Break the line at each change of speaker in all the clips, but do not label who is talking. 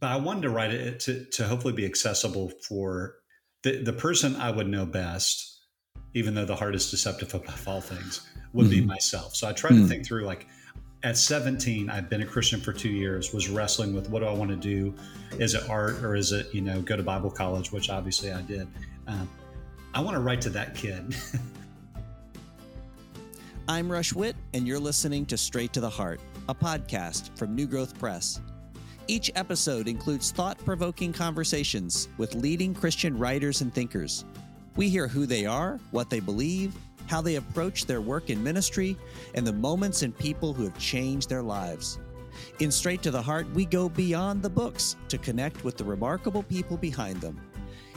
but I wanted to write it to, to hopefully be accessible for the, the person I would know best, even though the heart is deceptive above all things, would mm-hmm. be myself. So I tried mm-hmm. to think through like at 17, I've been a Christian for two years, was wrestling with what do I want to do? Is it art or is it, you know, go to Bible college, which obviously I did. Um, I want to write to that kid.
I'm Rush Witt, and you're listening to Straight to the Heart, a podcast from New Growth Press. Each episode includes thought provoking conversations with leading Christian writers and thinkers. We hear who they are, what they believe, how they approach their work in ministry, and the moments and people who have changed their lives. In Straight to the Heart, we go beyond the books to connect with the remarkable people behind them.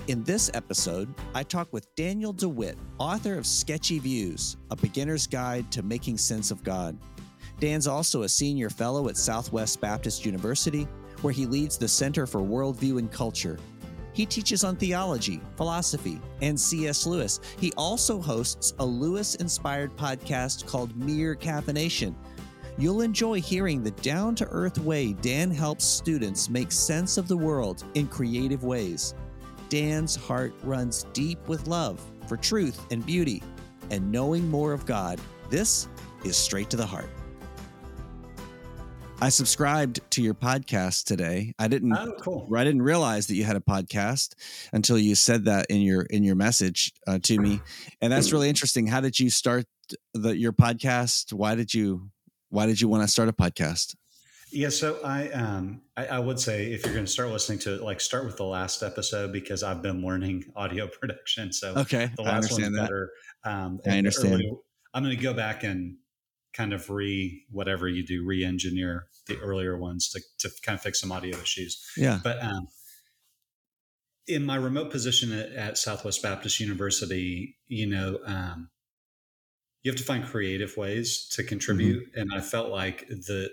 In this episode, I talk with Daniel DeWitt, author of Sketchy Views, a beginner's guide to making sense of God. Dan's also a senior fellow at Southwest Baptist University, where he leads the Center for Worldview and Culture he teaches on theology, philosophy, and C.S. Lewis. He also hosts a Lewis inspired podcast called Mere Caffeination. You'll enjoy hearing the down to earth way Dan helps students make sense of the world in creative ways. Dan's heart runs deep with love for truth and beauty and knowing more of God. This is Straight to the Heart. I subscribed to your podcast today. I didn't. Oh, cool. I didn't realize that you had a podcast until you said that in your in your message uh, to me, and that's really interesting. How did you start the your podcast? Why did you Why did you want to start a podcast?
Yeah, so I um I, I would say if you're going to start listening to it, like start with the last episode because I've been learning audio production. So
okay,
the last one's better.
Um, I understand. Early,
I'm going to go back and kind of re whatever you do re-engineer the earlier ones to, to kind of fix some audio issues
yeah
but um, in my remote position at, at, southwest baptist university you know um, you have to find creative ways to contribute mm-hmm. and i felt like the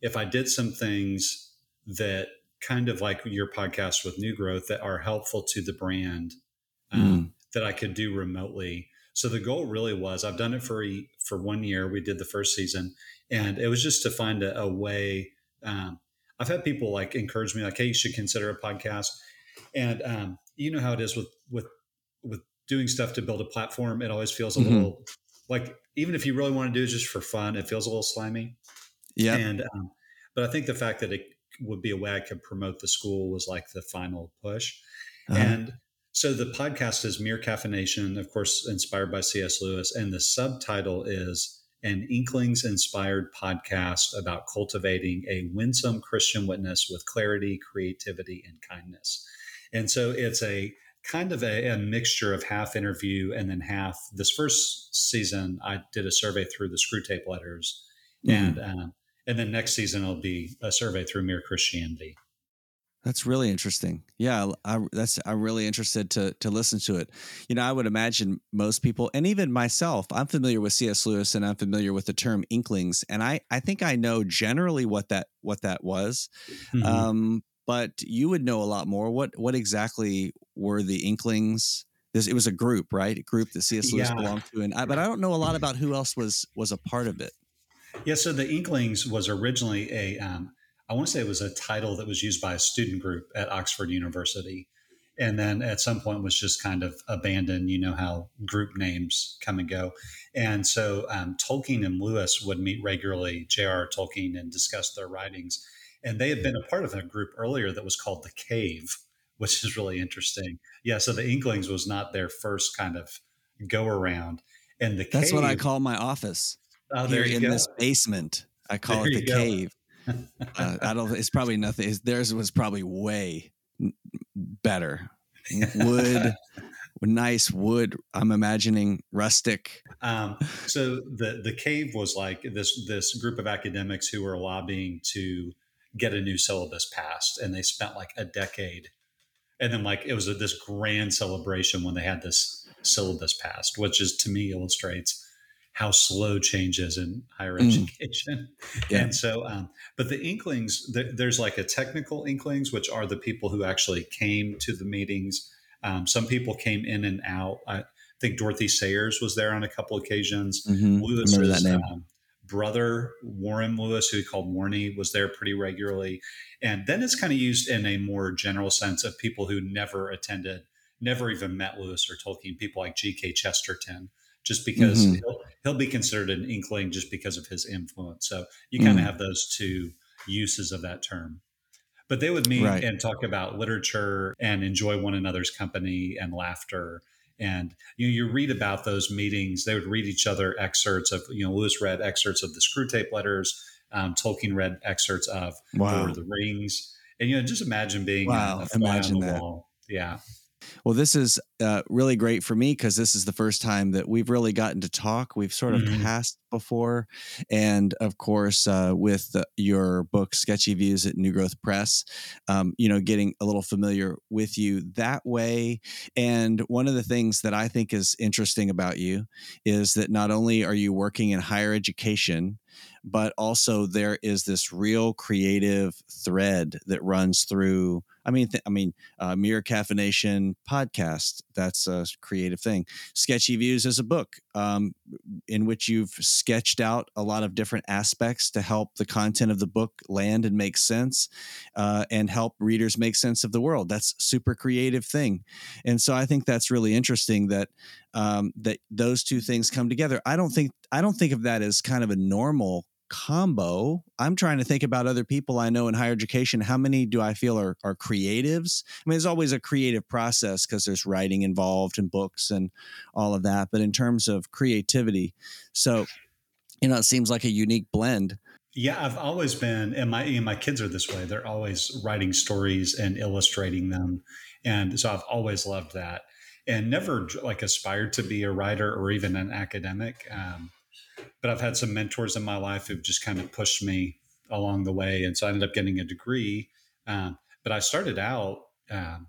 if i did some things that kind of like your podcast with new growth that are helpful to the brand um, mm. that i could do remotely so the goal really was I've done it for a, for one year. We did the first season, and it was just to find a, a way. Um, I've had people like encourage me, like, "Hey, you should consider a podcast." And um, you know how it is with with with doing stuff to build a platform. It always feels a mm-hmm. little like even if you really want to do it just for fun, it feels a little slimy.
Yeah.
And um, but I think the fact that it would be a way I could promote the school was like the final push. Uh-huh. And so the podcast is Mere Caffeination, of course, inspired by C.S. Lewis, and the subtitle is an Inklings inspired podcast about cultivating a winsome Christian witness with clarity, creativity, and kindness. And so it's a kind of a, a, mixture of half interview and then half. This first season, I did a survey through the Screwtape Letters, mm-hmm. and um, and then next season it'll be a survey through Mere Christianity.
That's really interesting. Yeah, I, that's I'm really interested to to listen to it. You know, I would imagine most people, and even myself, I'm familiar with C.S. Lewis, and I'm familiar with the term Inklings, and I I think I know generally what that what that was. Mm-hmm. Um, but you would know a lot more. What what exactly were the Inklings? This, it was a group, right? A group that C.S. Lewis yeah. belonged to, and I, but I don't know a lot about who else was was a part of it.
Yeah, so the Inklings was originally a um, I want to say it was a title that was used by a student group at Oxford University. And then at some point was just kind of abandoned. You know how group names come and go. And so um, Tolkien and Lewis would meet regularly, J.R.R. Tolkien, and discuss their writings. And they had been a part of a group earlier that was called The Cave, which is really interesting. Yeah, so the Inklings was not their first kind of go around. And the
That's
cave,
what I call my office. Oh, there Here in go. this basement. I call there it the cave uh, I don't. It's probably nothing. It's, theirs was probably way better. Wood, nice wood. I'm imagining rustic.
Um, so the the cave was like this this group of academics who were lobbying to get a new syllabus passed, and they spent like a decade. And then like it was a, this grand celebration when they had this syllabus passed, which is to me illustrates how slow change is in higher mm. education. Yeah. And so, um, but the Inklings, th- there's like a technical Inklings, which are the people who actually came to the meetings. Um, some people came in and out. I think Dorothy Sayers was there on a couple occasions.
Mm-hmm. Lewis Remember that name. Um,
brother, Warren Lewis, who he called Warnie, was there pretty regularly. And then it's kind of used in a more general sense of people who never attended, never even met Lewis or Tolkien, people like G.K. Chesterton, just because mm-hmm. he'll, he'll, be considered an inkling just because of his influence. So you kind of mm-hmm. have those two uses of that term. But they would meet right. and talk about literature and enjoy one another's company and laughter and you know, you read about those meetings. They would read each other excerpts of you know Lewis read excerpts of the Screwtape Letters. Um, Tolkien read excerpts of wow. Lord of the Rings. And you know, just imagine being wow. a, a imagine on the that. wall. Yeah.
Well, this is uh, really great for me because this is the first time that we've really gotten to talk. We've sort of mm-hmm. passed before. And of course, uh, with the, your book, Sketchy Views at New Growth Press, um, you know, getting a little familiar with you that way. And one of the things that I think is interesting about you is that not only are you working in higher education, but also there is this real creative thread that runs through I mean, th- I mean, uh, Mere Caffeination podcast. That's a creative thing. Sketchy Views is a book um, in which you've sketched out a lot of different aspects to help the content of the book land and make sense, uh, and help readers make sense of the world. That's super creative thing, and so I think that's really interesting that um, that those two things come together. I don't think I don't think of that as kind of a normal combo i'm trying to think about other people i know in higher education how many do i feel are, are creatives? I mean there's always a creative process because there's writing involved and books and all of that but in terms of creativity so you know it seems like a unique blend.
Yeah i've always been and my and my kids are this way they're always writing stories and illustrating them and so i've always loved that and never like aspired to be a writer or even an academic um, but I've had some mentors in my life who've just kind of pushed me along the way. And so I ended up getting a degree. Um, but I started out um,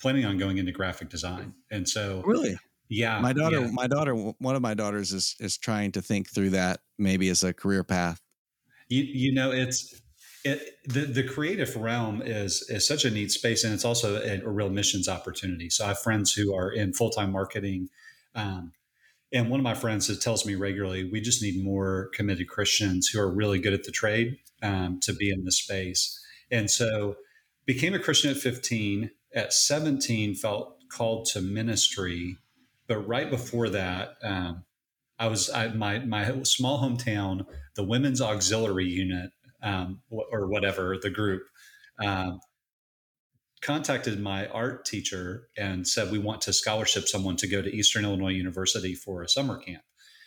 planning on going into graphic design. And so,
really,
yeah,
my daughter,
yeah.
my daughter, one of my daughters is is trying to think through that maybe as a career path.
You, you know, it's it, the the creative realm is is such a neat space, and it's also a, a real missions opportunity. So I have friends who are in full time marketing. Um, and one of my friends that tells me regularly, we just need more committed Christians who are really good at the trade um, to be in the space. And so became a Christian at 15. At 17, felt called to ministry. But right before that, um, I was I, my my small hometown, the Women's Auxiliary Unit, um, or whatever the group, um, contacted my art teacher and said we want to scholarship someone to go to Eastern Illinois University for a summer camp,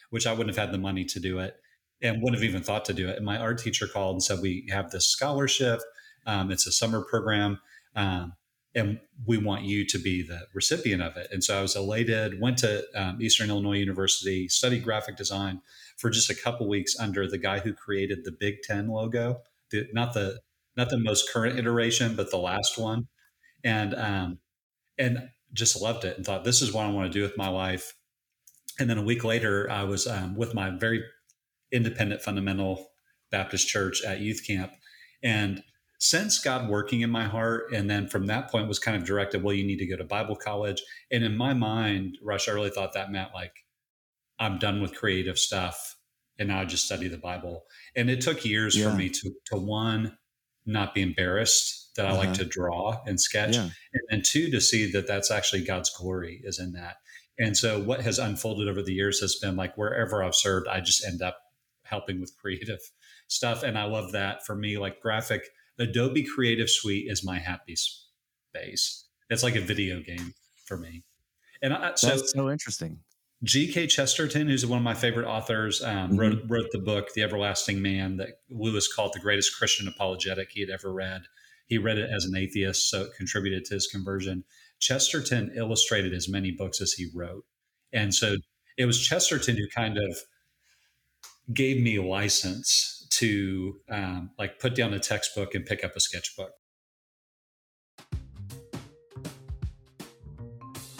which I wouldn't have had the money to do it and wouldn't have even thought to do it. And my art teacher called and said we have this scholarship. Um, it's a summer program. Um, and we want you to be the recipient of it. And so I was elated, went to um, Eastern Illinois University, studied graphic design for just a couple weeks under the guy who created the Big Ten logo, the, not the not the most current iteration, but the last one and um, and just loved it and thought this is what I want to do with my life. And then a week later, I was um, with my very independent fundamental Baptist church at youth camp, and since God working in my heart, and then from that point was kind of directed, well, you need to go to Bible college. And in my mind, Rush, I really thought that meant like I'm done with creative stuff, and now I just study the Bible. And it took years yeah. for me to to one not be embarrassed that I uh-huh. like to draw and sketch, yeah. and then two to see that that's actually God's glory is in that. And so what has unfolded over the years has been like wherever I've served, I just end up helping with creative stuff, and I love that. For me, like graphic, Adobe Creative Suite is my happy space. It's like a video game for me. And I,
so, that's so interesting.
G.K. Chesterton, who's one of my favorite authors, um, mm-hmm. wrote, wrote the book "The Everlasting Man" that Lewis called the greatest Christian apologetic he had ever read. He read it as an atheist, so it contributed to his conversion. Chesterton illustrated as many books as he wrote. And so it was Chesterton who kind of gave me license to um, like put down a textbook and pick up a sketchbook.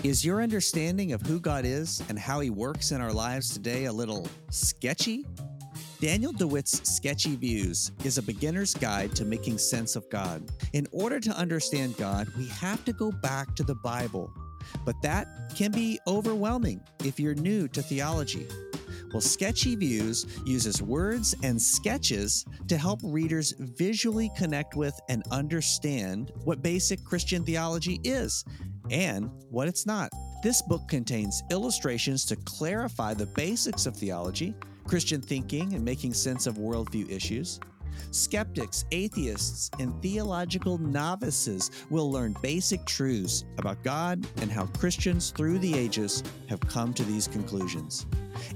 Is your understanding of who God is and how he works in our lives today a little sketchy? Daniel DeWitt's Sketchy Views is a beginner's guide to making sense of God. In order to understand God, we have to go back to the Bible, but that can be overwhelming if you're new to theology. Well, Sketchy Views uses words and sketches to help readers visually connect with and understand what basic Christian theology is and what it's not. This book contains illustrations to clarify the basics of theology, Christian thinking, and making sense of worldview issues. Skeptics, atheists, and theological novices will learn basic truths about God and how Christians through the ages have come to these conclusions.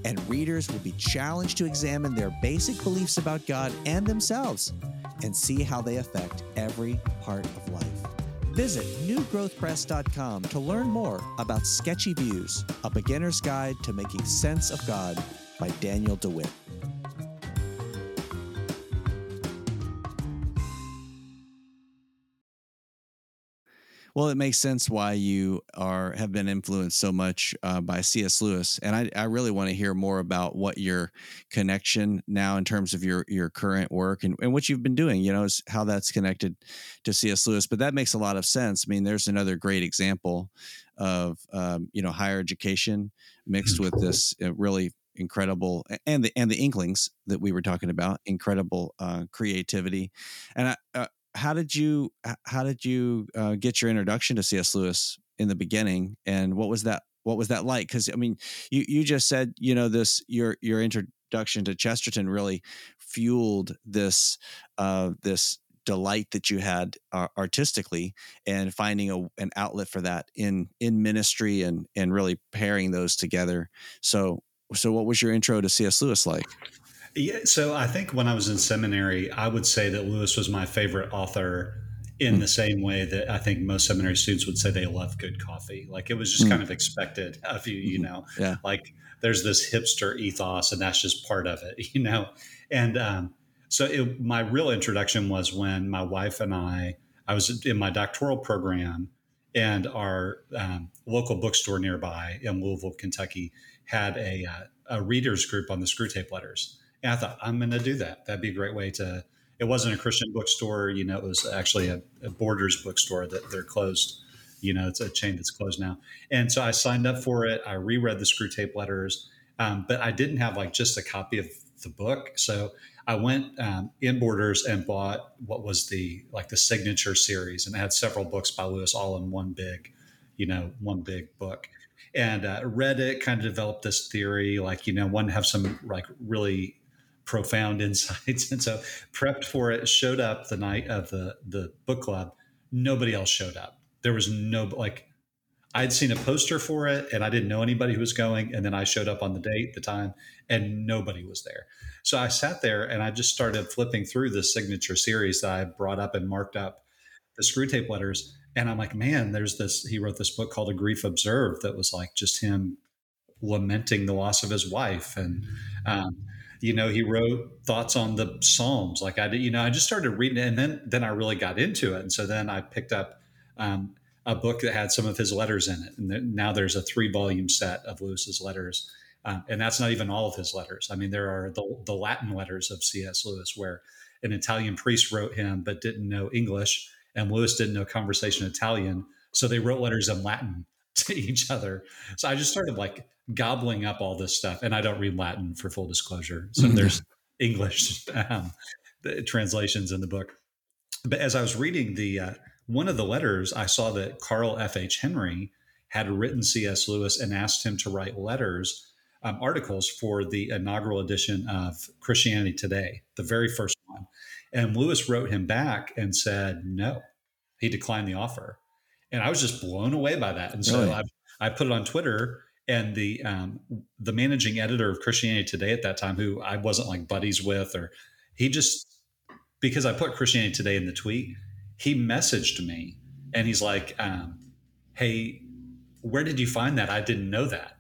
And readers will be challenged to examine their basic beliefs about God and themselves and see how they affect every part of life. Visit newgrowthpress.com to learn more about Sketchy Views, a beginner's guide to making sense of God by Daniel DeWitt. Well, it makes sense why you are have been influenced so much uh, by C.S. Lewis, and I, I really want to hear more about what your connection now in terms of your your current work and, and what you've been doing. You know, is how that's connected to C.S. Lewis. But that makes a lot of sense. I mean, there's another great example of um, you know higher education mixed with this uh, really incredible and the and the inklings that we were talking about incredible uh, creativity and I, uh, how did you how did you uh, get your introduction to C.S. Lewis in the beginning, and what was that what was that like? Because I mean, you you just said you know this your your introduction to Chesterton really fueled this uh, this delight that you had uh, artistically and finding a, an outlet for that in in ministry and and really pairing those together. So so what was your intro to C.S. Lewis like?
Yeah, so I think when I was in seminary, I would say that Lewis was my favorite author in mm. the same way that I think most seminary students would say they love good coffee. Like it was just mm. kind of expected of you, you know.
Yeah.
Like there's this hipster ethos, and that's just part of it, you know. And um, so it, my real introduction was when my wife and I, I was in my doctoral program, and our um, local bookstore nearby in Louisville, Kentucky, had a, uh, a readers group on the Screwtape Letters and I thought, I'm going to do that. That'd be a great way to. It wasn't a Christian bookstore, you know. It was actually a, a Borders bookstore that they're closed. You know, it's a chain that's closed now. And so I signed up for it. I reread the Screwtape Letters, um, but I didn't have like just a copy of the book. So I went um, in Borders and bought what was the like the signature series, and it had several books by Lewis all in one big, you know, one big book. And uh, read it, kind of developed this theory, like you know, one have some like really profound insights. And so prepped for it, showed up the night of the the book club. Nobody else showed up. There was no like I'd seen a poster for it and I didn't know anybody who was going. And then I showed up on the date, the time, and nobody was there. So I sat there and I just started flipping through the signature series that I brought up and marked up the Screwtape Letters. And I'm like, man, there's this. He wrote this book called A Grief Observed that was like just him lamenting the loss of his wife. And um, you know, he wrote thoughts on the Psalms. Like I did, you know, I just started reading it and then, then I really got into it. And so then I picked up um, a book that had some of his letters in it. And then, now there's a three volume set of Lewis's letters. Um, and that's not even all of his letters. I mean, there are the, the Latin letters of C.S. Lewis where an Italian priest wrote him but didn't know English, and Lewis didn't know conversation Italian. So they wrote letters in Latin to each other. So I just started like gobbling up all this stuff. And I don't read Latin for full disclosure. So mm-hmm. there's English um, the translations in the book. But as I was reading the uh, one of the letters, I saw that Carl F. H. Henry had written C.S. Lewis and asked him to write letters, um, articles for the inaugural edition of Christianity Today, the very first one. And Lewis wrote him back and said no. He declined the offer. And I was just blown away by that. And so really? I, I put it on Twitter and the um, the managing editor of Christianity Today at that time, who I wasn't like buddies with, or he just because I put Christianity Today in the tweet, he messaged me and he's like, um, "Hey, where did you find that? I didn't know that."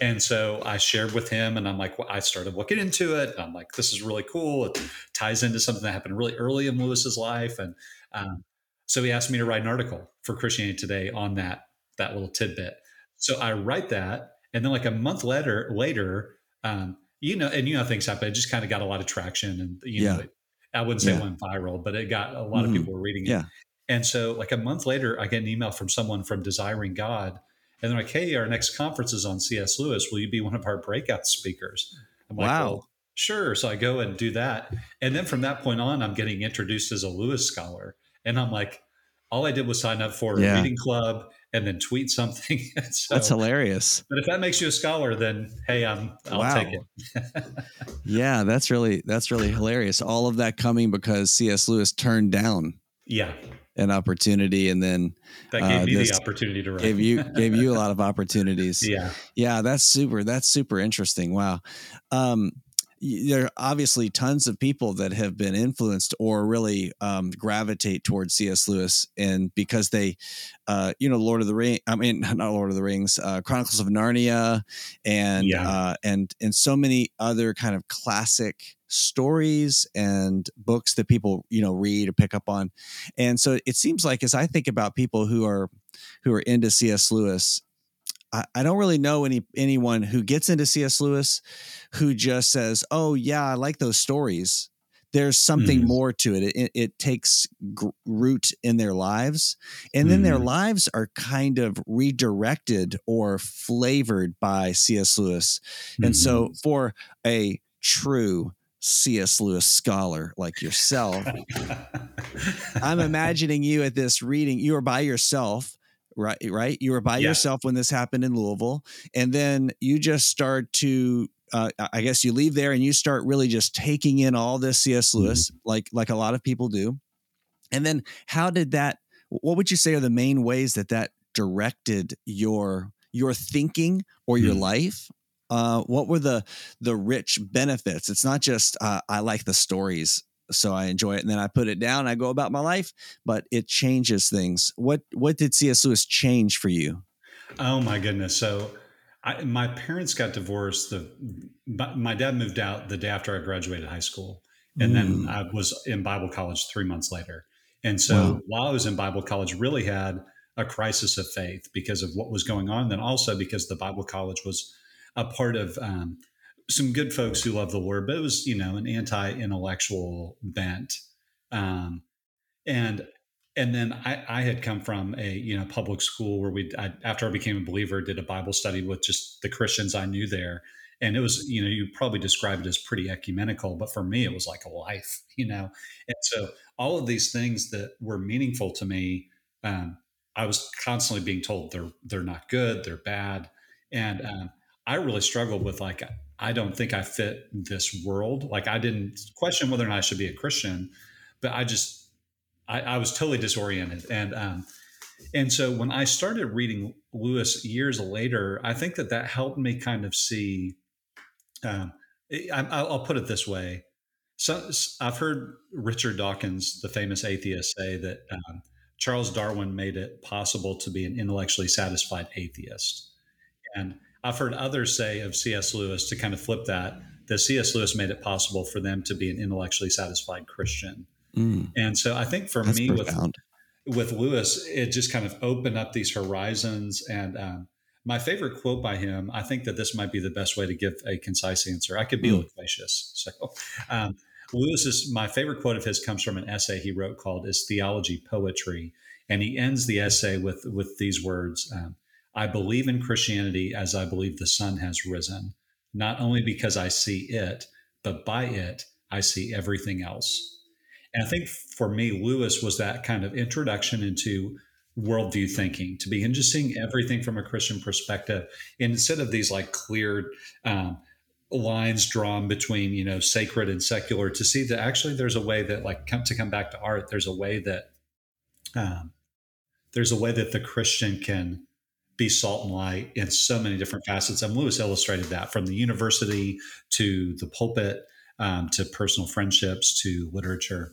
And so I shared with him, and I'm like, well, I started looking into it. I'm like, this is really cool. It ties into something that happened really early in Lewis's life, and um, so he asked me to write an article for Christianity Today on that that little tidbit. So I write that, and then like a month later, later, um, you know, and you know things happen. It just kind of got a lot of traction, and you yeah. know, it, I wouldn't say yeah. it went viral, but it got a lot mm-hmm. of people were reading it.
Yeah.
And so, like a month later, I get an email from someone from Desiring God, and they're like, "Hey, our next conference is on C.S. Lewis. Will you be one of our breakout speakers?" I'm
like, wow. Well,
sure. So I go and do that. And then from that point on, I'm getting introduced as a Lewis scholar. And I'm like, all I did was sign up for a yeah. reading club and then tweet something.
so, That's hilarious.
But if that makes you a scholar, then hey, I'm I'll wow. take it.
yeah, that's really that's really hilarious. All of that coming because C.S. Lewis turned down.
Yeah.
An opportunity, and then
that gave uh, me the opportunity to write.
Gave you gave you a lot of opportunities.
yeah,
yeah, that's super. That's super interesting. Wow. Um, there are obviously tons of people that have been influenced or really um, gravitate towards C.S. Lewis, and because they, uh, you know, Lord of the Ring. I mean, not Lord of the Rings, uh, Chronicles of Narnia, and yeah. uh, and and so many other kind of classic stories and books that people you know read or pick up on, and so it seems like as I think about people who are who are into C.S. Lewis I, I don't really know any anyone who gets into C.S. Lewis who just says, "Oh yeah, I like those stories." There's something mm. more to it. It, it takes g- root in their lives, and then mm. their mm-hmm. lives are kind of redirected or flavored by C.S. Lewis. Mm-hmm. And so, mm-hmm. for a true C.S. Lewis scholar like yourself, I'm imagining you at this reading. You are by yourself right right you were by yeah. yourself when this happened in louisville and then you just start to uh, i guess you leave there and you start really just taking in all this cs lewis mm-hmm. like like a lot of people do and then how did that what would you say are the main ways that that directed your your thinking or your mm-hmm. life uh, what were the the rich benefits it's not just uh, i like the stories so I enjoy it. And then I put it down. I go about my life, but it changes things. What what did C.S. Lewis change for you?
Oh my goodness! So I, my parents got divorced. The my dad moved out the day after I graduated high school, and mm. then I was in Bible college three months later. And so wow. while I was in Bible college, really had a crisis of faith because of what was going on. Then also because the Bible college was a part of um, some good folks who love the Lord, but it was, you know, an anti-intellectual bent. Um, and and then I, I had come from a you know public school where we after I became a believer did a Bible study with just the Christians I knew there, and it was you know you probably describe it as pretty ecumenical, but for me it was like a life, you know, and so all of these things that were meaningful to me, um, I was constantly being told they're they're not good, they're bad, and um, I really struggled with like I don't think I fit this world. Like I didn't question whether or not I should be a Christian, but I just I, I was totally disoriented. And um, and so when I started reading Lewis years later, I think that that helped me kind of see. Um, I, will put it this way: so I've heard Richard Dawkins, the famous atheist, say that um, Charles Darwin made it possible to be an intellectually satisfied atheist, and I've heard others say of C.S. Lewis to kind of flip that, that C.S. Lewis made it possible for them to be an intellectually satisfied Christian. Mm. And so I think for That's me profound. with with Lewis, it just kind of opened up these horizons. And um, my favorite quote by him, I think that this might be the best way to give a concise answer. I could be mm. loquacious. So um, Lewis's my favorite quote of his comes from an essay he wrote called "Is Theology Poetry?" And he ends the essay with with these words. Um, I believe in Christianity as I believe the sun has risen, not only because I see it, but by it, I see everything else. And I think for me, Lewis was that kind of introduction into worldview thinking, to begin just seeing everything from a Christian perspective instead of these like clear um, lines drawn between, you know, sacred and secular, to see that actually there's a way that, like, come, to come back to art, there's a way that um, there's a way that the Christian can be salt and light in so many different facets. And Lewis illustrated that from the university to the pulpit um, to personal friendships to literature.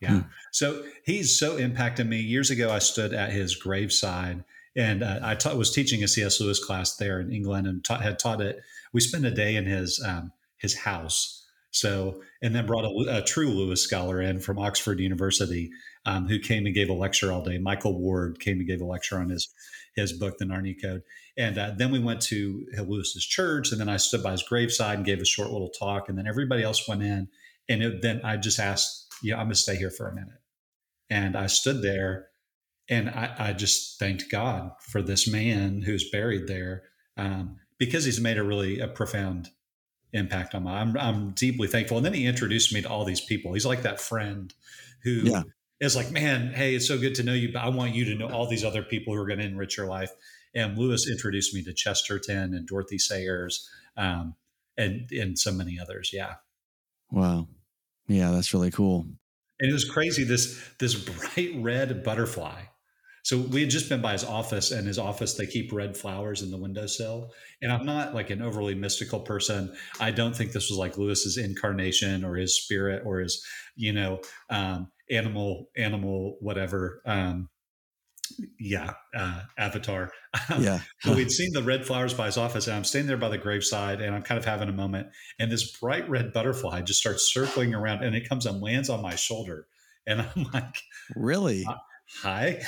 Yeah. Hmm. So he's so impacted me. Years ago, I stood at his graveside and uh, I ta- was teaching a C.S. Lewis class there in England and ta- had taught it. We spent a day in his um, his house. So, and then brought a, a, true Lewis scholar in from Oxford University um, who came and gave a lecture all day. Michael Ward came and gave a lecture on his his book, The Narnia Code. And uh, then we went to Lewis's church, and then I stood by his graveside and gave a short little talk, and then everybody else went in, and it, then I just asked, "Yeah, I'm going to stay here for a minute," and I stood there, and I, I just thanked God for this man who's buried there um, because he's made a really a profound impact on my. I'm I'm deeply thankful. And then he introduced me to all these people. He's like that friend who
Yeah.
is like, man, hey, it's so good to know you, but I want you to know all these other people who are going to enrich your life. And Lewis introduced me to Chesterton and Dorothy Sayers, um, and and so many others. Yeah.
Wow. Yeah, that's really cool.
And it was crazy. This this bright red butterfly. So we had just been by his office, and his office they keep red flowers in the windowsill. And I'm not like an overly mystical person. I don't think this was like Lewis's incarnation or his spirit or his, you know, um, animal animal whatever. Um, yeah, uh, avatar.
Yeah.
So we'd seen the red flowers by his office, and I'm standing there by the graveside, and I'm kind of having a moment. And this bright red butterfly just starts circling around, and it comes and lands on my shoulder, and I'm like,
Really?
"Hi!"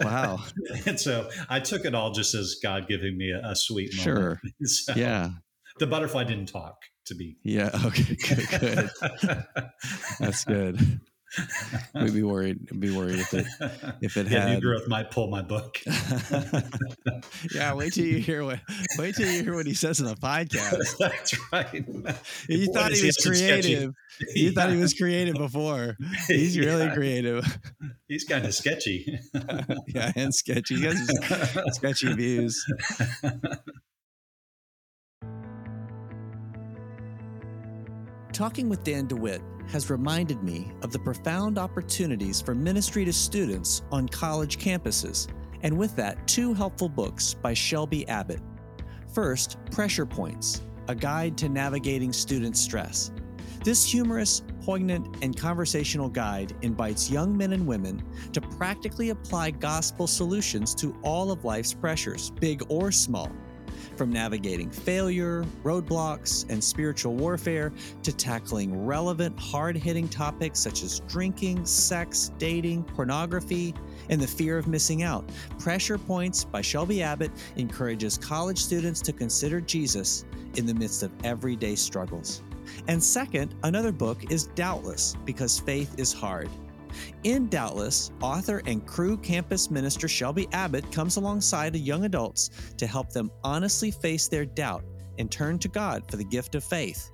Wow.
and so I took it all just as God giving me a, a sweet
Sure.
So
Yeah.
the butterfly didn't talk to be.
Yeah. Okay. Good. good. That's good. We'd be worried. Be worried if it if it
yeah, New. Growth might pull my book.
yeah. Wait till you hear what. Wait till you hear what he says in the podcast.
That's right.
You
Boy,
thought he was
some sketchy-
creative. You thought he was creative before. He's really
Yeah.
creative.
He's kind of sketchy.
yeah, and sketchy. He has his sketchy views. Talking with Dan DeWitt has reminded me of the profound opportunities for ministry to students on college campuses, and with that, two helpful books by Shelby Abbott. First, Pressure Points, a guide to navigating student stress. This humorous, poignant, and conversational guide invites young men and women to practically apply gospel solutions to all of life's pressures, big or small. From navigating failure, roadblocks, and spiritual warfare to tackling relevant, hard hitting topics such as drinking, sex, dating, pornography, and the fear of missing out. Pressure Points by Shelby Abbott encourages college students to consider Jesus in the midst of everyday struggles. And second, another book is Doubtless because faith is hard. In Doubtless, author and Cru campus minister Shelby Abbott comes alongside young adults to help them honestly face their doubt and turn to God for the gift of faith.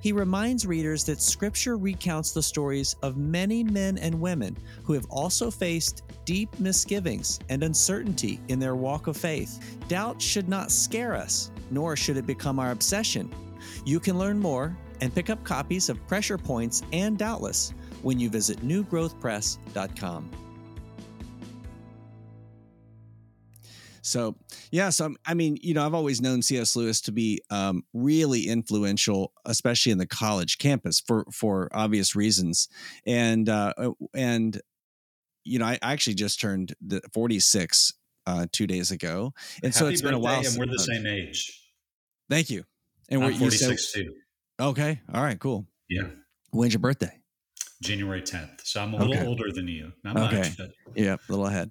He reminds readers that Scripture recounts the stories of many men and women who have also faced deep misgivings and uncertainty in their walk of faith. Doubt should not scare us, nor should it become our obsession. You can learn more and pick up copies of Pressure Points and Doubtless when you visit newgrowthpress.com. So, yeah, so I'm- I mean, you know, I've always known C.S. Lewis to be um, really influential, especially in the college campus for for obvious reasons, and uh, and you know, I actually just turned the 46 uh, two days ago, and so it's been a while.
birthday, And we're the same age.
Thank you. And
I'm
we're you said-
46 too.
okay, all right, cool.
Yeah.
When's your birthday?
January 10th. So I'm a little
Okay.
older than you. Not
Okay.
much, but
Yeah, a little ahead.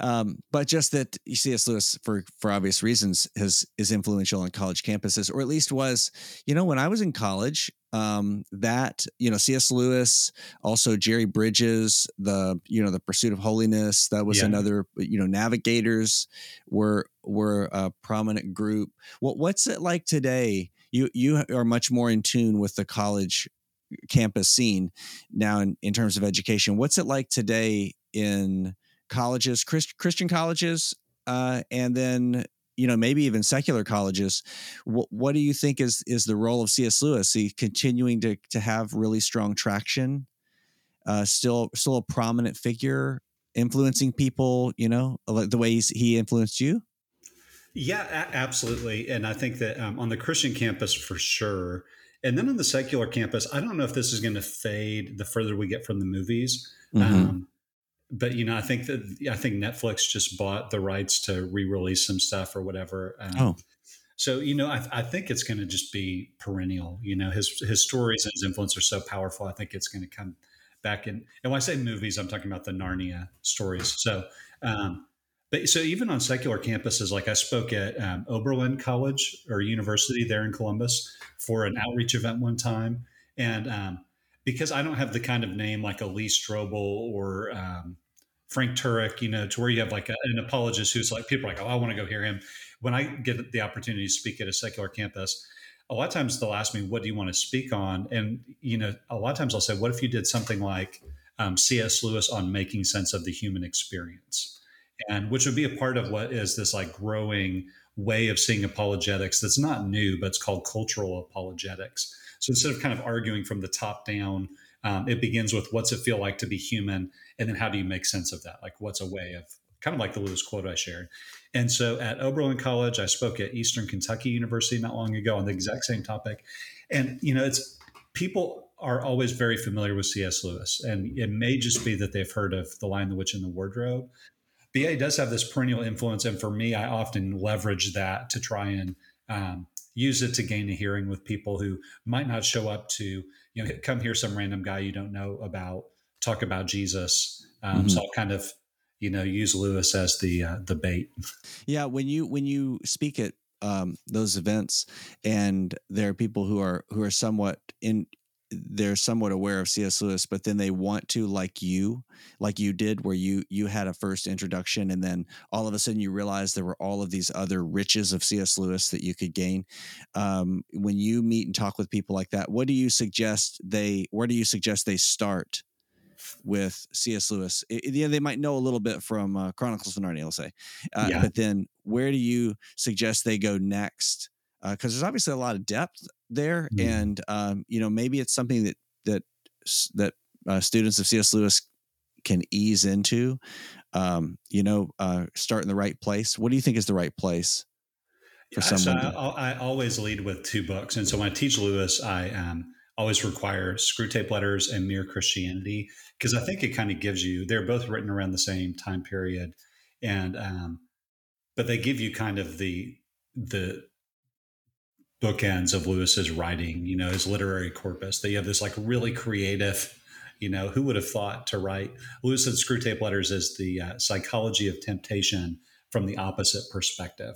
Um, but just that C.S. Lewis, for for obvious reasons, has is influential on college campuses, or at least was. You know, when I was in college, um, that you know C.S. Lewis, also Jerry Bridges, the you know the Pursuit of Holiness, that was
Yeah.
another. You know, Navigators were were a prominent group. What what's it like today? You you are much more in tune with the college campus scene now in, in terms of education. What's it like today in colleges, Christ, Christian colleges, uh, and then you know maybe even secular colleges? What, what do you think is is the role of C.S. Lewis? He continuing to to have really strong traction, uh, still still a prominent figure, influencing people. You know, like the way he influenced you.
Yeah, absolutely. And I think that um, on the Christian campus for sure. And then on the secular campus, I don't know if this is going to fade the further we get from the movies.
Mhm.
Um, but you know, I think that I think Netflix just bought the rights to re-release some stuff or whatever. Um,
Oh.
so you know, I, I think it's going to just be perennial. You know, his his stories and his influence are so powerful. I think it's going to come back in. And when I say movies, I'm talking about the Narnia stories. So, um, but so even on secular campuses, like I spoke at um, Otterbein College or University there in Columbus for an outreach event one time, and um, because I don't have the kind of name like a Lee Strobel or um, Frank Turek, you know, to where you have like a, an apologist who's like people are like, oh, I want to go hear him. When I get the opportunity to speak at a secular campus, a lot of times they'll ask me, "What do you want to speak on?" And you know, a lot of times I'll say, "What if you did something like um, C.S. Lewis on making sense of the human experience?" And which would be a part of what is this like growing way of seeing apologetics that's not new, but it's called cultural apologetics. So instead of kind of arguing from the top down, um, it begins with what's it feel like to be human, and then how do you make sense of that? Like, what's a way of kind of like the Lewis quote I shared. And so at Otterbein College, I spoke at Eastern Kentucky University not long ago on the exact same topic. And, you know, it's people are always very familiar with C.S. Lewis. And it may just be that they've heard of The Lion, the Witch, and the Wardrobe. BA does have this perennial influence. And for me, I often leverage that to try and um, use it to gain a hearing with people who might not show up to, you know, come hear some random guy you don't know about talk about Jesus. Um, mm-hmm. So I'll kind of you know use Lewis as the uh, the bait.
Yeah, when you when you speak at um, those events, and there are people who are who are somewhat in they're somewhat aware of C.S. Lewis, but then they want to like you, like you did, where you you had a first introduction, and then all of a sudden you realize there were all of these other riches of C.S. Lewis that you could gain. Um, when you meet and talk with people like that, what do you suggest they? Where do you suggest they start with C.S. Lewis. It, yeah, they might know a little bit from uh, Chronicles of Narnia, I'll say, uh, yeah. but then where do you suggest they go next? Because uh, there's obviously a lot of depth there, mm. and um, you know maybe it's something that that that uh, students of C.S. Lewis can ease into. Um, you know, uh, start in the right place. What do you think is the right place?
For yeah, someone so I, I, always lead with two books, and so when I teach Lewis, I um, always require Screwtape Letters and Mere Christianity because I think it kind of gives you. They're both written around the same time period, and um, but they give you kind of the the bookends of Lewis's writing. You know, his literary corpus. That you have this like really creative. You know, who would have thought to write Lewis's Screwtape Letters as the uh, psychology of temptation from the opposite perspective?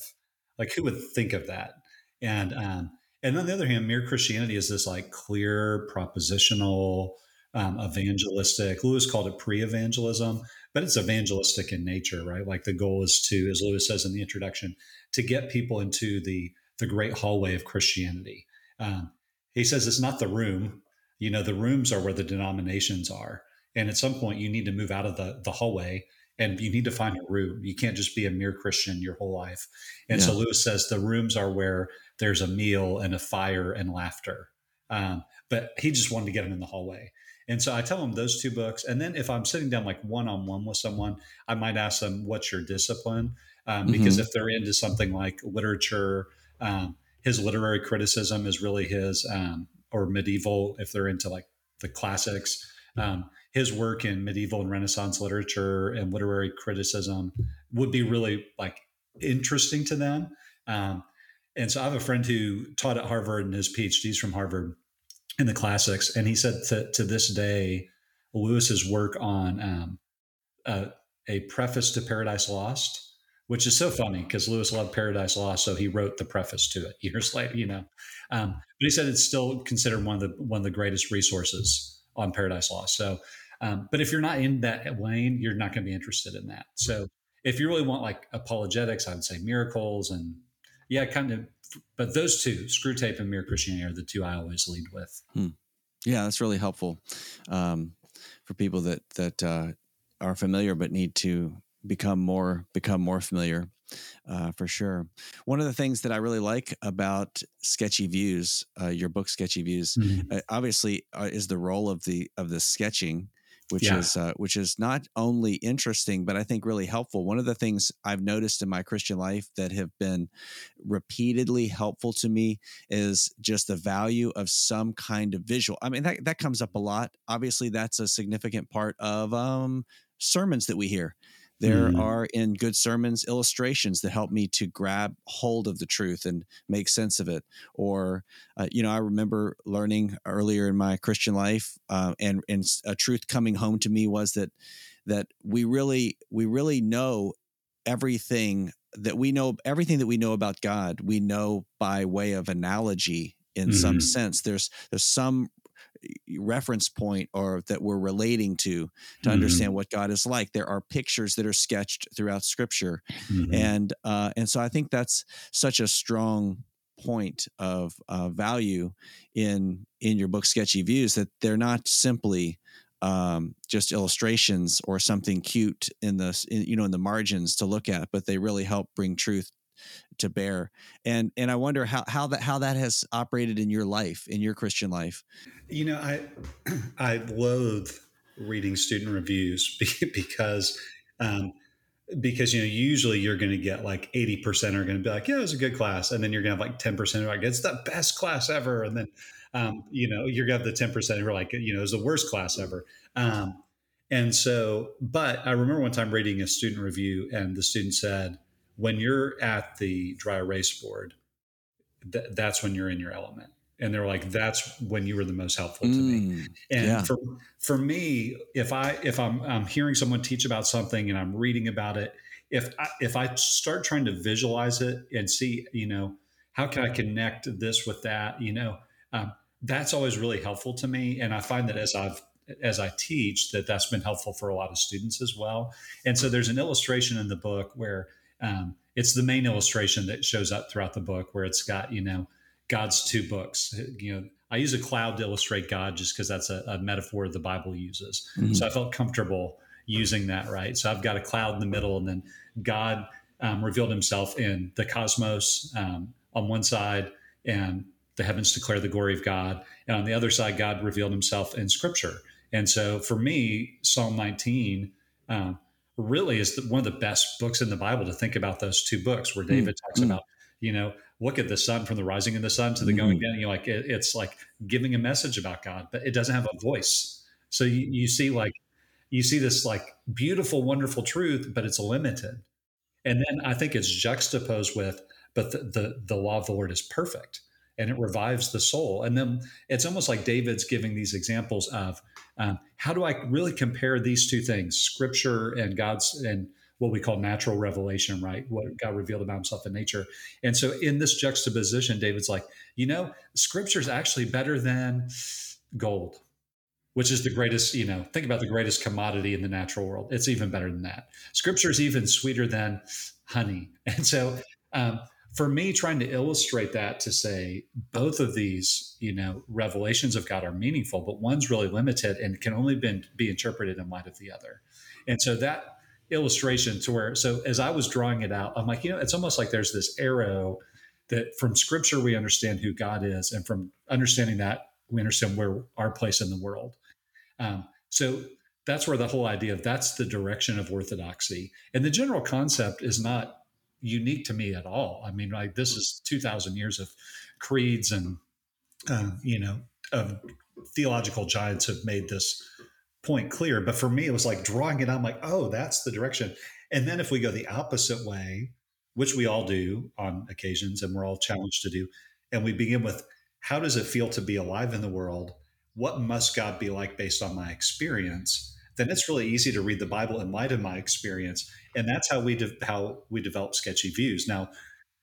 Like, who would think of that? And um, and on the other hand, mere Christianity is this like clear propositional um, evangelistic. Lewis called it pre-evangelism, but it's evangelistic in nature, right? Like the goal is to, as Lewis says in the introduction, to get people into the the great hallway of Christianity. Um, he says it's not the room. You know, the rooms are where the denominations are, and at some point you need to move out of the the hallway and you need to find a room. You can't just be a mere Christian your whole life. And yeah. so Lewis says the rooms are where there's a meal and a fire and laughter. Um, but he just wanted to get him in the hallway. And so I tell him those two books. And then if I'm sitting down like one on one with someone, I might ask them, What's your discipline? Um, because mm-hmm. if they're into something like literature, um, his literary criticism is really his, um, or medieval, if they're into like the classics. Um, his work in medieval and Renaissance literature and literary criticism would be really like interesting to them. Um, and so I have a friend who taught at Harvard and his PhD's from Harvard in the classics, and he said to, to this day, Lewis's work on uh, a preface to Paradise Lost, which is so funny because Lewis loved Paradise Lost, so he wrote the preface to it years later. You know, um, but he said it's still considered one of the one of the greatest resources on Paradise Lost. So, um, but if you're not in that lane, you're not going to be interested in that. So, if you really want like apologetics, I would say miracles and yeah, kind of but those two, Screwtape and Mere Christianity, are the two I always lead with.
Hmm. Yeah, that's really helpful um, for people that that uh, are familiar but need to become more become more familiar uh, for sure. One of the things that I really like about Sketchy Views, uh, your book Sketchy Views, mm-hmm. Uh, obviously uh, is the role of the of the sketching which yeah. is uh, which is not only interesting but I think really helpful. One of the things I've noticed in my Christian life that have been repeatedly helpful to me is just the value of some kind of visual. I mean that that comes up a lot. Obviously, that's a significant part of um, sermons that we hear. There mm. are in good sermons illustrations that help me to grab hold of the truth and make sense of it. Or, uh, you know, I remember learning earlier in my Christian life, uh, and and a truth coming home to me was that that we really we really know everything that we know everything that we know about God. We know by way of analogy in mm-hmm. some sense. There's there's some reference point or that we're relating to to mm-hmm. understand what God is like. There are pictures that are sketched throughout Scripture, mm-hmm. and uh, and so I think that's such a strong point of uh, value in in your book sketchy views that they're not simply um, just illustrations or something cute in the in, you know in the margins to look at, but they really help bring truth to bear. And and I wonder how how that how that has operated in your life, in your Christian life.
You know, I I loathe reading student reviews because um, because you know usually you're going to get like 80% are going to be like yeah it was a good class and then you're going to have like 10% like it's the best class ever and then um, you know you're going to have the 10% who are like you know it's the worst class ever um, and so but i remember one time reading a student review and the student said when you're at the dry erase board th- that's when you're in your element. And they're like that's when you were the most helpful to mm, me and yeah. for for me if i if I'm, I'm hearing someone teach about something and i'm reading about it if I, if i start trying to visualize it and see you know how can i connect this with that you know um, that's always really helpful to me. And i find that as i've as i teach that that's been helpful for a lot of students as well. And so there's an illustration in the book where um, it's the main illustration that shows up throughout the book where it's got you know God's two books. You know, I use a cloud to illustrate God just because that's a, a, metaphor the Bible uses. Mm-hmm. So I felt comfortable using that, right? So I've got a cloud in the middle, and then God um, revealed himself in the cosmos um, on one side, and the heavens declare the glory of God. And on the other side, God revealed himself in scripture. And so for me, Psalm 19 um, really is the, one of the best books in the Bible to think about those two books where David mm-hmm. talks mm. about, you know, look at the sun from the rising of the sun to the going mm-hmm. down. You know, like it, it's like giving a message about God, but it doesn't have a voice. So you, you see like you see this like beautiful, wonderful truth, but it's limited. And then I think it's juxtaposed with, but the, the, the law of the Lord is perfect and it revives the soul. And then it's almost like David's giving these examples of um, how do I really compare these two things, scripture and God's and what we call natural revelation, right? What God revealed about himself in nature. And so in this juxtaposition, David's like, you know, scripture is actually better than gold, which is the greatest, you know, think about the greatest commodity in the natural world. It's even better than that. Scripture is even sweeter than honey. And so um, for me, trying to illustrate that to say both of these, you know, revelations of God are meaningful, but one's really limited and can only been, be interpreted in light of the other. And so that illustration to where so as I was drawing it out, I'm like, you know, it's almost like there's this arrow that from scripture we understand who God is, and from understanding that we understand where our place in the world. Um, so that's where the whole idea of that's the direction of orthodoxy, and the general concept is not unique to me at all. I mean, like this is two thousand years of creeds and uh, you know of theological giants have made this point clear. But for me, it was like drawing it out. I'm like, oh, that's the direction. And then if we go the opposite way, which we all do on occasions and we're all challenged to do, and we begin with how does it feel to be alive in the world? What must God be like based on my experience? Then it's really easy to read the Bible in light of my experience, and that's how we de- how we develop sketchy views. Now,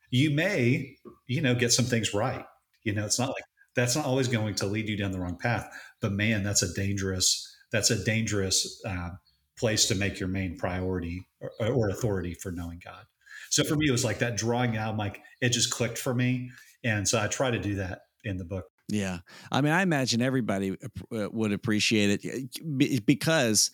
you may you know get some things right. You know, it's not like that's not always going to lead you down the wrong path. But man, that's a dangerous that's a dangerous uh, place to make your main priority or, or, authority for knowing God. So for me, it was like that drawing out, like it just clicked for me. And so I try to do that in the book.
Yeah. I mean, I imagine everybody uh, would appreciate it because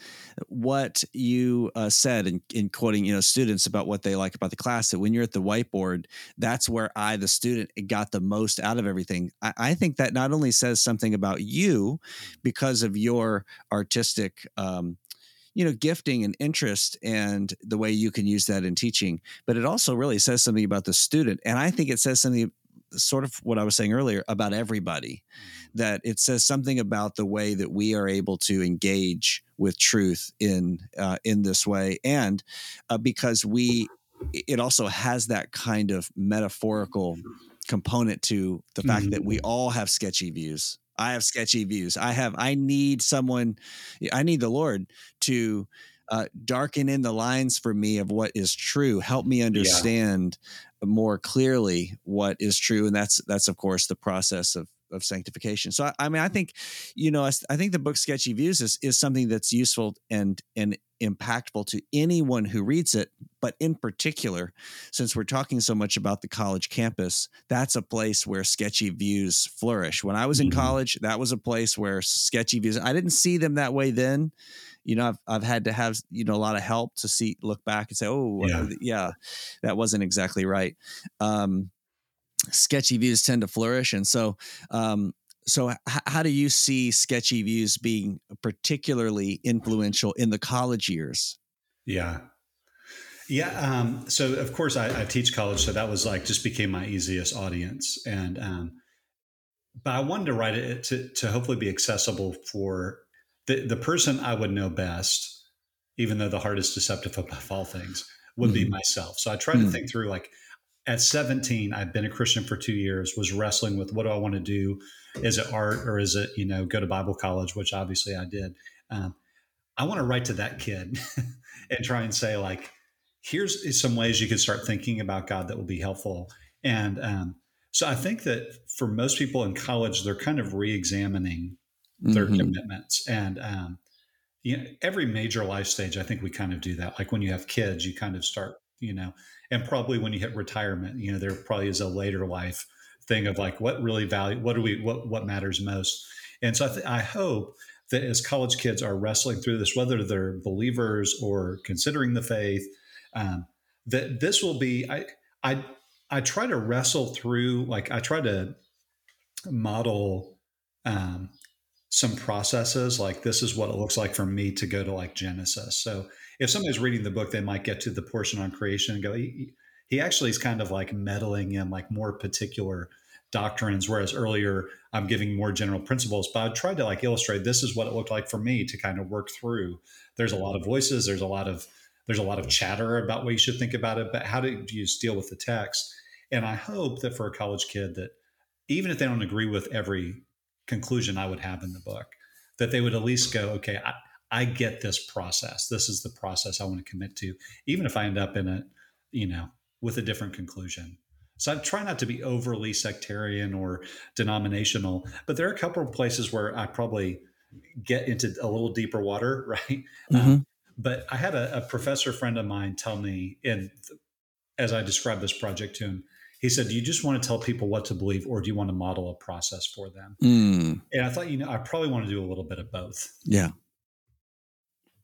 what you uh, said in, in quoting, you know, students about what they like about the class, that when you're at the whiteboard, that's where I, the student, got the most out of everything. I, I think that not only says something about you because of your artistic, um, you know gifting and interest and the way you can use that in teaching but it also really says something about the student and i think it says something sort of what I was saying earlier about everybody, mm-hmm. that it says something about the way that we are able to engage with truth in uh, in this way, and uh, because we, it also has that kind of metaphorical component to the fact mm-hmm. that we mm-hmm. all have sketchy views. I have sketchy views. I have. I need someone. I need the Lord to uh, darken in the lines for me of what is true. Help me understand. More clearly what is true, and that's that's of course the process of of sanctification. So I, I mean, I think you know, I, I, think the book Sketchy Views is is something that's useful and and impactful to anyone who reads it but in particular, since we're talking so much about the college campus, that's a place where sketchy views flourish. When I was in mm-hmm. college, that was a place where sketchy views, I didn't see them that way then. You know, I've, I've had to have, you know, a lot of help to see, look back and say, oh, yeah, yeah that wasn't exactly right. Um, sketchy views tend to flourish. And so, um, so h- how do you see sketchy views being particularly influential in the college years
yeah yeah um, so of course I, I, teach college so that was like just became my easiest audience and um, but i wanted to write it to, to hopefully be accessible for the, the person i would know best even though the heart is deceptive above all things would mm-hmm. be myself. So i try mm-hmm. to think through like at 17 i'd been a christian for two years was wrestling with what do i want to do? Is it art or is it you know go to bible college? Which obviously i did. Um, i want to write to that kid and try and say like here's some ways you can start thinking about god that will be helpful. And um, so i think that for most people in college they're kind of re-examining their mm-hmm. commitments. And um, you know, every major life stage i think we kind of do that. Like when you have kids you kind of start you know and probably when you hit retirement you know there probably is a later life thing of like what really value what do we what what matters most? And so I, th- I hope that as college kids are wrestling through this whether they're believers or considering the faith um, that this will be i i i try to wrestle through like i try to model um, some processes like this is what it looks like for me to go to like genesis. So if somebody's reading the book they might get to the portion on creation and go he actually is kind of like meddling in like more particular doctrines whereas earlier i'm giving more general principles. But i tried to like illustrate this is what it looked like for me to kind of work through. There's a lot of voices there's a lot of there's a lot of chatter about what you should think about it but how do you deal with the text? And i hope that for a college kid that even if they don't agree with every conclusion i would have in the book that they would at least go okay I, I get this process this is the process i want to commit to even if i end up in a you know with a different conclusion. So I try not to be overly sectarian or denominational, but there are a couple of places where I probably get into a little deeper water, right? Mm-hmm. Um, but I had a, a, professor friend of mine tell me, and as I described this project to him, he said, "Do you just want to tell people what to believe, or do you want to model a process for them?" Mm. And I thought, you know, I probably want to do a little bit of both.
Yeah,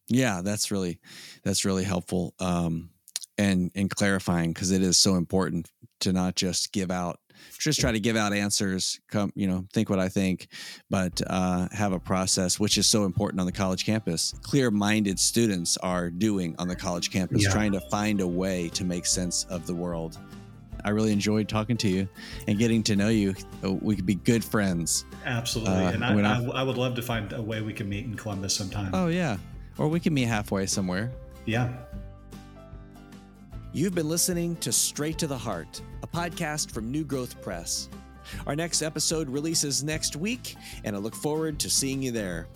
yeah, that's really that's really helpful. Um, and and clarifying because it is so important to not just give out just try to give out answers come you know think what i think but uh, have a process which is so important on the college campus clear-minded students are doing on the college campus yeah. trying to find a way to make sense of the world i really enjoyed talking to you and getting to know you. We could be good friends.
Absolutely. Uh, and I, I, I would love to find a way we can meet in columbus sometime.
Oh yeah. Or we can meet halfway somewhere.
Yeah.
You've been listening to Straight to the Heart, a podcast from New Growth Press. Our next episode releases next week, and I look forward to seeing you there.